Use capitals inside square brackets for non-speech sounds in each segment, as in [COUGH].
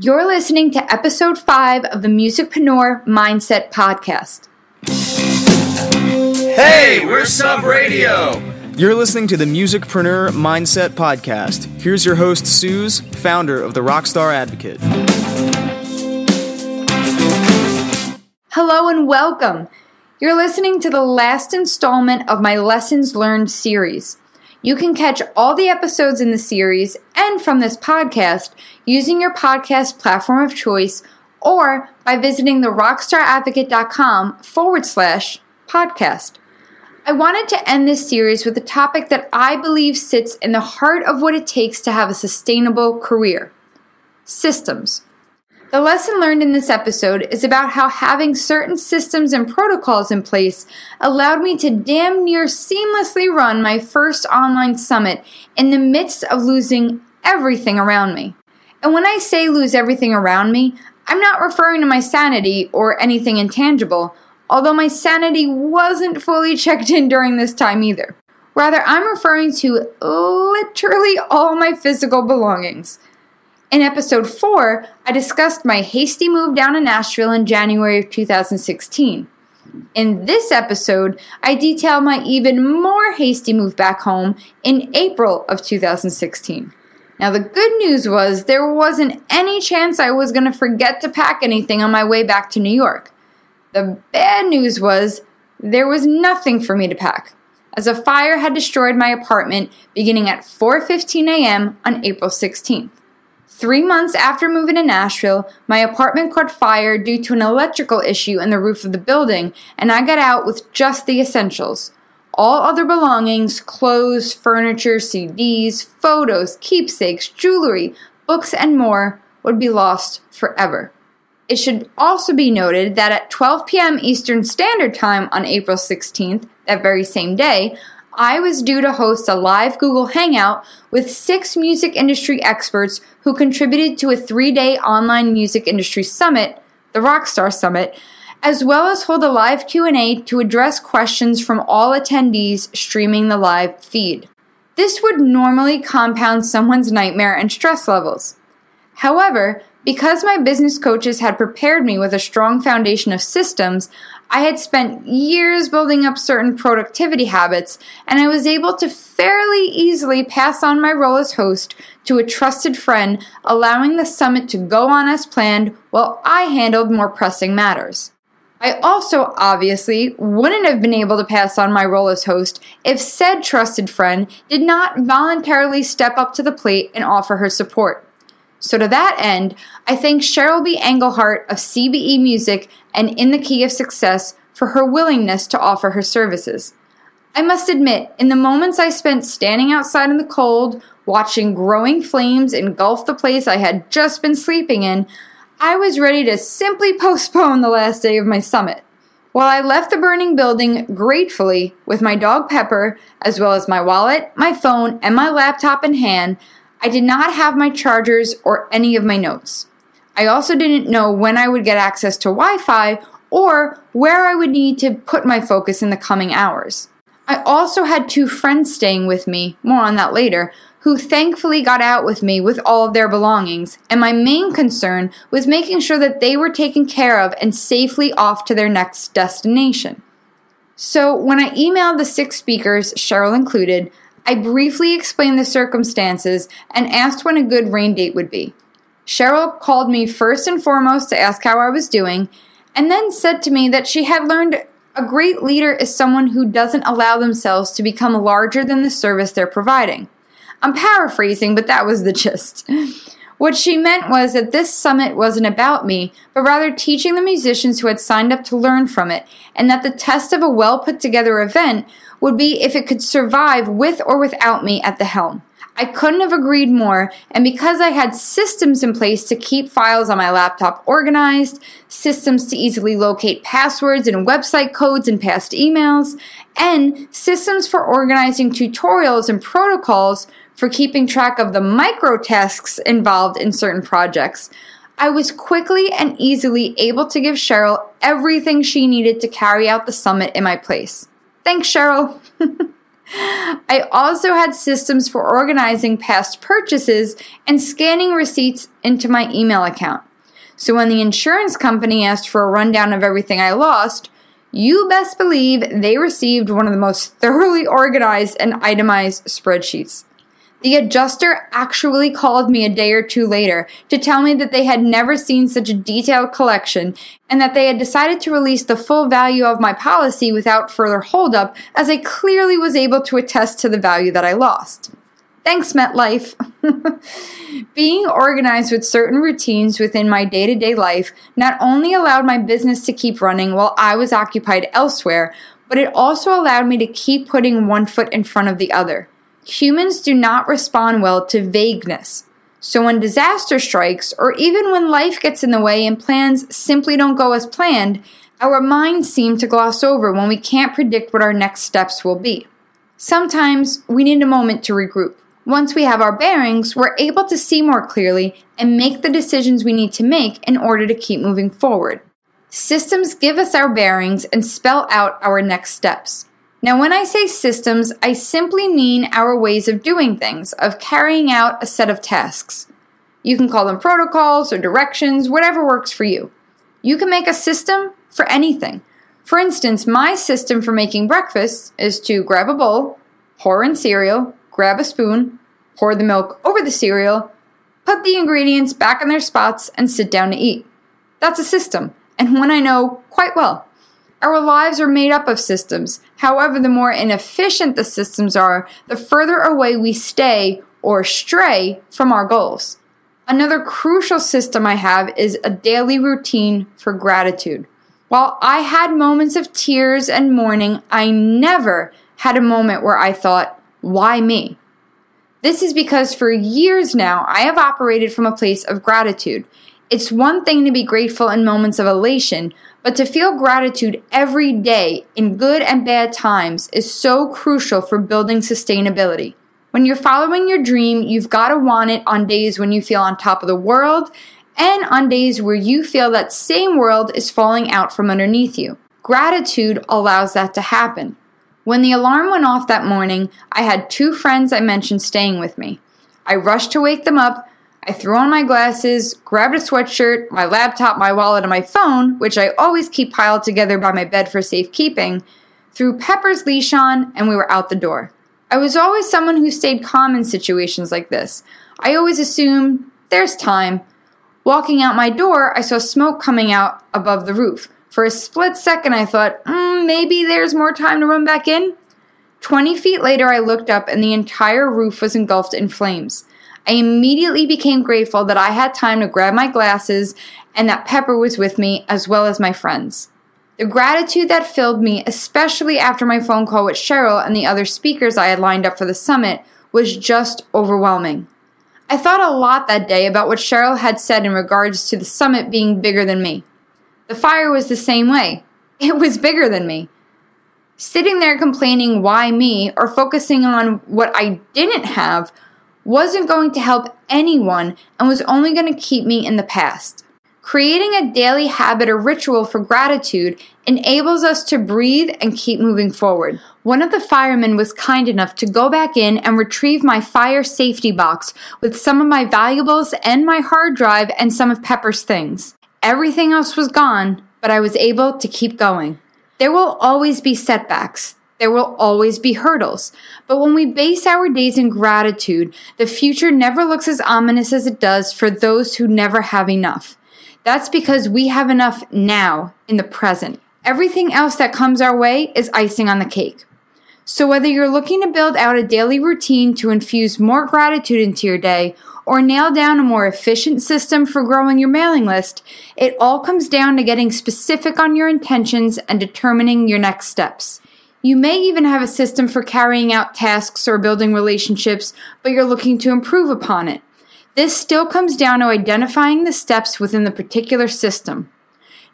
You're listening to episode 5 of the Musicpreneur Mindset Podcast. Hey, we're Sub Radio. You're listening to the Musicpreneur Mindset Podcast. Here's your host, Suze, founder of the Rockstar Advocate. Hello and welcome. You're listening to the last installment of my Lessons Learned series. You can catch all the episodes in the series and from this podcast using your podcast platform of choice or by visiting the rockstaradvocate.com forward slash podcast. I wanted to end this series with a topic that I believe sits in the heart of what it takes to have a sustainable career systems. The lesson learned in this episode is about how having certain systems and protocols in place allowed me to damn near seamlessly run my first online summit in the midst of losing everything around me. And when I say lose everything around me, I'm not referring to my sanity or anything intangible, although my sanity wasn't fully [LAUGHS] checked in during this time either. Rather, I'm referring to literally all my physical belongings. In episode 4, I discussed my hasty move down to Nashville in January of 2016. In this episode, I detail my even more hasty move back home in April of 2016. Now, the good news was there wasn't any chance I was going to forget to pack anything on my way back to New York. The bad news was there was nothing for me to pack, as a fire had destroyed my apartment beginning at 4:15 a.m. on April 16th. Three months after moving to Nashville, my apartment caught fire due to an electrical issue in the roof of the building, and I got out with just the essentials. All other belongings, clothes, furniture, CDs, photos, keepsakes, jewelry, books, and more, would be lost forever. It should also be noted that at 12 p.m. Eastern Standard Time on April 16th, that very same day, I was due to host a live Google Hangout with six music industry experts who contributed to a three-day online music industry summit, the Rockstar Summit, as well as hold a live Q&A to address questions from all attendees streaming the live feed. This would normally compound someone's nightmare and stress levels. However, because my business coaches had prepared me with a strong foundation of systems, I had spent years building up certain productivity habits, and I was able to fairly easily pass on my role as host to a trusted friend, allowing the summit to go on as planned while I handled more pressing matters. I also obviously wouldn't have been able to pass on my role as host if said trusted friend did not voluntarily step up to the plate and offer her support. So, to that end, I thank Cheryl B. Engelhardt of CBE Music and In the Key of Success for her willingness to offer her services. I must admit, in the moments I spent standing outside in the cold, watching growing flames engulf the place I had just been sleeping in, I was ready to simply postpone the last day of my summit. While I left the burning building gratefully with my dog Pepper, as well as my wallet, my phone, and my laptop in hand, I did not have my chargers or any of my notes. I also didn't know when I would get access to Wi Fi or where I would need to put my focus in the coming hours. I also had two friends staying with me, more on that later, who thankfully got out with me with all of their belongings, and my main concern was making sure that they were taken care of and safely off to their next destination. So, when I emailed the six speakers, Cheryl included, I briefly explained the circumstances and asked when a good rain date would be. Cheryl called me first and foremost to ask how I was doing, and then said to me that she had learned a great leader is someone who doesn't allow themselves to become larger than the service they're providing. I'm paraphrasing, but that was the gist. [LAUGHS] What she meant was that this summit wasn't about me, but rather teaching the musicians who had signed up to learn from it, and that the test of a well put together event would be if it could survive with or without me at the helm. I couldn't have agreed more, and because I had systems in place to keep files on my laptop organized, systems to easily locate passwords and website codes and past emails, and systems for organizing tutorials and protocols for keeping track of the micro tasks involved in certain projects, I was quickly and easily able to give Cheryl everything she needed to carry out the summit in my place. Thanks, Cheryl. [LAUGHS] I also had systems for organizing past purchases and scanning receipts into my email account. So when the insurance company asked for a rundown of everything I lost, you best believe they received one of the most thoroughly organized and itemized spreadsheets. The adjuster actually called me a day or two later to tell me that they had never seen such a detailed collection and that they had decided to release the full value of my policy without further holdup, as I clearly was able to attest to the value that I lost. Thanks, MetLife. [LAUGHS] Being organized with certain routines within my day to day life not only allowed my business to keep running while I was occupied elsewhere, but it also allowed me to keep putting one foot in front of the other. Humans do not respond well to vagueness. So when disaster strikes, or even when life gets in the way and plans simply don't go as planned, our minds seem to gloss over when we can't predict what our next steps will be. Sometimes we need a moment to regroup. Once we have our bearings, we're able to see more clearly and make the decisions we need to make in order to keep moving forward. Systems give us our bearings and spell out our next steps. Now, when I say systems, I simply mean our ways of doing things, of carrying out a set of tasks. You can call them protocols or directions, whatever works for you. You can make a system for anything. For instance, my system for making breakfast is to grab a bowl, pour in cereal, grab a spoon, pour the milk over the cereal, put the ingredients back in their spots, and sit down to eat. That's a system, and one I know quite well. Our lives are made up of systems. However, the more inefficient the systems are, the further away we stay or stray from our goals. Another crucial system I have is a daily routine for gratitude. While I had moments of tears and mourning, I never had a moment where I thought, why me? This is because for years now, I have operated from a place of gratitude. It's one thing to be grateful in moments of elation, but to feel gratitude every day in good and bad times is so crucial for building sustainability. When you're following your dream, you've got to want it on days when you feel on top of the world and on days where you feel that same world is falling out from underneath you. Gratitude allows that to happen. When the alarm went off that morning, I had two friends I mentioned staying with me. I rushed to wake them up, I threw on my glasses, grabbed a sweatshirt, my laptop, my wallet, and my phone, which I always keep piled together by my bed for safekeeping, threw Pepper's leash on, and we were out the door. I was always someone who stayed calm in situations like this. I always assumed, there's time. Walking out my door, I saw smoke coming out above the roof. For a split second, I thought, mm, maybe there's more time to run back in. Twenty feet later, I looked up, and the entire roof was engulfed in flames. I immediately became grateful that I had time to grab my glasses and that Pepper was with me as well as my friends. The gratitude that filled me, especially after my phone call with Cheryl and the other speakers I had lined up for the summit, was just overwhelming. I thought a lot that day about what Cheryl had said in regards to the summit being bigger than me. The fire was the same way. It was bigger than me. Sitting there complaining why me or focusing on what I didn't have wasn't going to help anyone and was only going to keep me in the past. Creating a daily habit or ritual for gratitude enables us to breathe and keep moving forward. One of the firemen was kind enough to go back in and retrieve my fire safety box with some of my valuables and my hard drive and some of Pepper's things. Everything else was gone, but I was able to keep going. There will always be setbacks. There will always be hurdles. But when we base our days in gratitude, the future never looks as ominous as it does for those who never have enough. That's because we have enough now in the present. Everything else that comes our way is icing on the cake. So, whether you're looking to build out a daily routine to infuse more gratitude into your day or nail down a more efficient system for growing your mailing list, it all comes down to getting specific on your intentions and determining your next steps. You may even have a system for carrying out tasks or building relationships, but you're looking to improve upon it. This still comes down to identifying the steps within the particular system.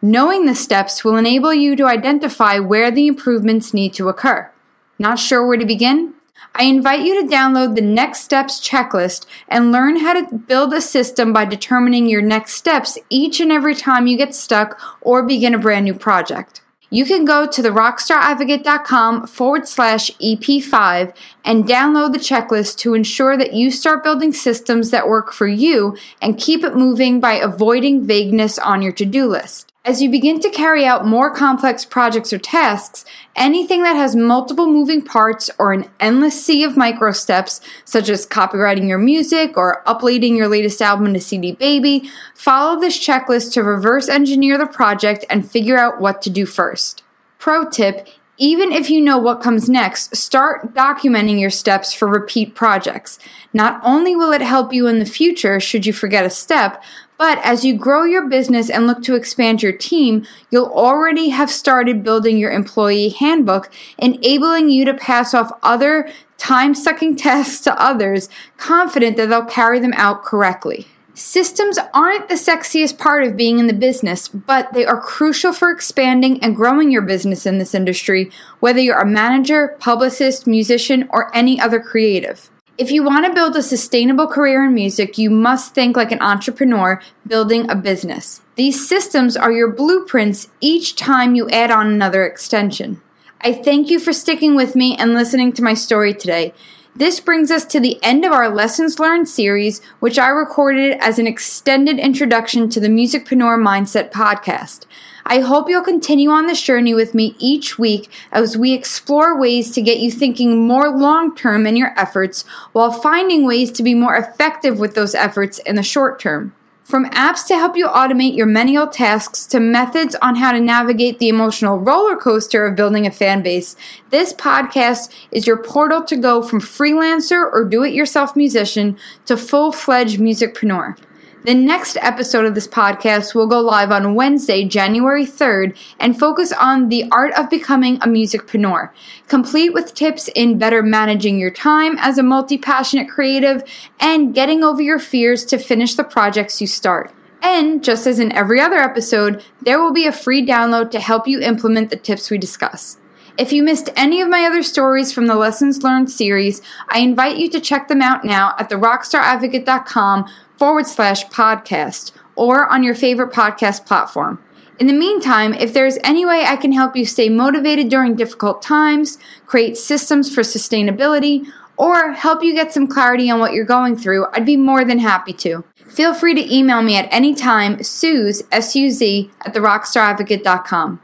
Knowing the steps will enable you to identify where the improvements need to occur. Not sure where to begin? I invite you to download the Next Steps checklist and learn how to build a system by determining your next steps each and every time you get stuck or begin a brand new project. You can go to the rockstaradvocate.com forward slash EP5 and download the checklist to ensure that you start building systems that work for you and keep it moving by avoiding vagueness on your to do list. As you begin to carry out more complex projects or tasks, anything that has multiple moving parts or an endless sea of micro steps, such as copyrighting your music or uploading your latest album to CD Baby, follow this checklist to reverse engineer the project and figure out what to do first. Pro tip even if you know what comes next, start documenting your steps for repeat projects. Not only will it help you in the future should you forget a step, but as you grow your business and look to expand your team, you'll already have started building your employee handbook, enabling you to pass off other time sucking [LAUGHS] tasks to others, confident that they'll carry them out correctly. Systems aren't the sexiest part of being in the business, but they are crucial for expanding and growing your business in this industry, whether you're a manager, publicist, musician, or any other creative. If you want to build a sustainable career in music, you must think like an entrepreneur building a business. These systems are your blueprints each time you add on another extension. I thank you for sticking with me and listening to my story today. This brings us to the end of our Lessons Learned series, which I recorded as an extended introduction to the Musicpreneur Mindset podcast. I hope you'll continue on this journey with me each week as we explore ways to get you thinking more long term in your efforts while finding ways to be more effective with those efforts in the short term. From apps to help you automate your menial tasks to methods on how to navigate the emotional roller coaster of building a fan base, this podcast is your portal to go from freelancer or do it yourself musician to full fledged musicpreneur. The next episode of this podcast will go live on Wednesday, January 3rd, and focus on the art of becoming a musicpreneur, complete with tips in better managing your time as a multi passionate creative and getting over your fears to finish the projects you start. And just as in every other episode, there will be a free download to help you implement the tips we discuss. If you missed any of my other stories from the Lessons Learned series, I invite you to check them out now at therockstaradvocate.com forward slash podcast or on your favorite podcast platform. In the meantime, if there's any way I can help you stay motivated during difficult times, create systems for sustainability, or help you get some clarity on what you're going through, I'd be more than happy to. Feel free to email me at any time, Suze, S-U-Z, at therockstaradvocate.com.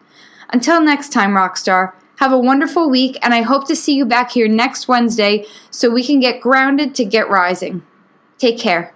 Until next time, Rockstar, have a wonderful week, and I hope to see you back here next Wednesday so we can get grounded to get rising. Take care.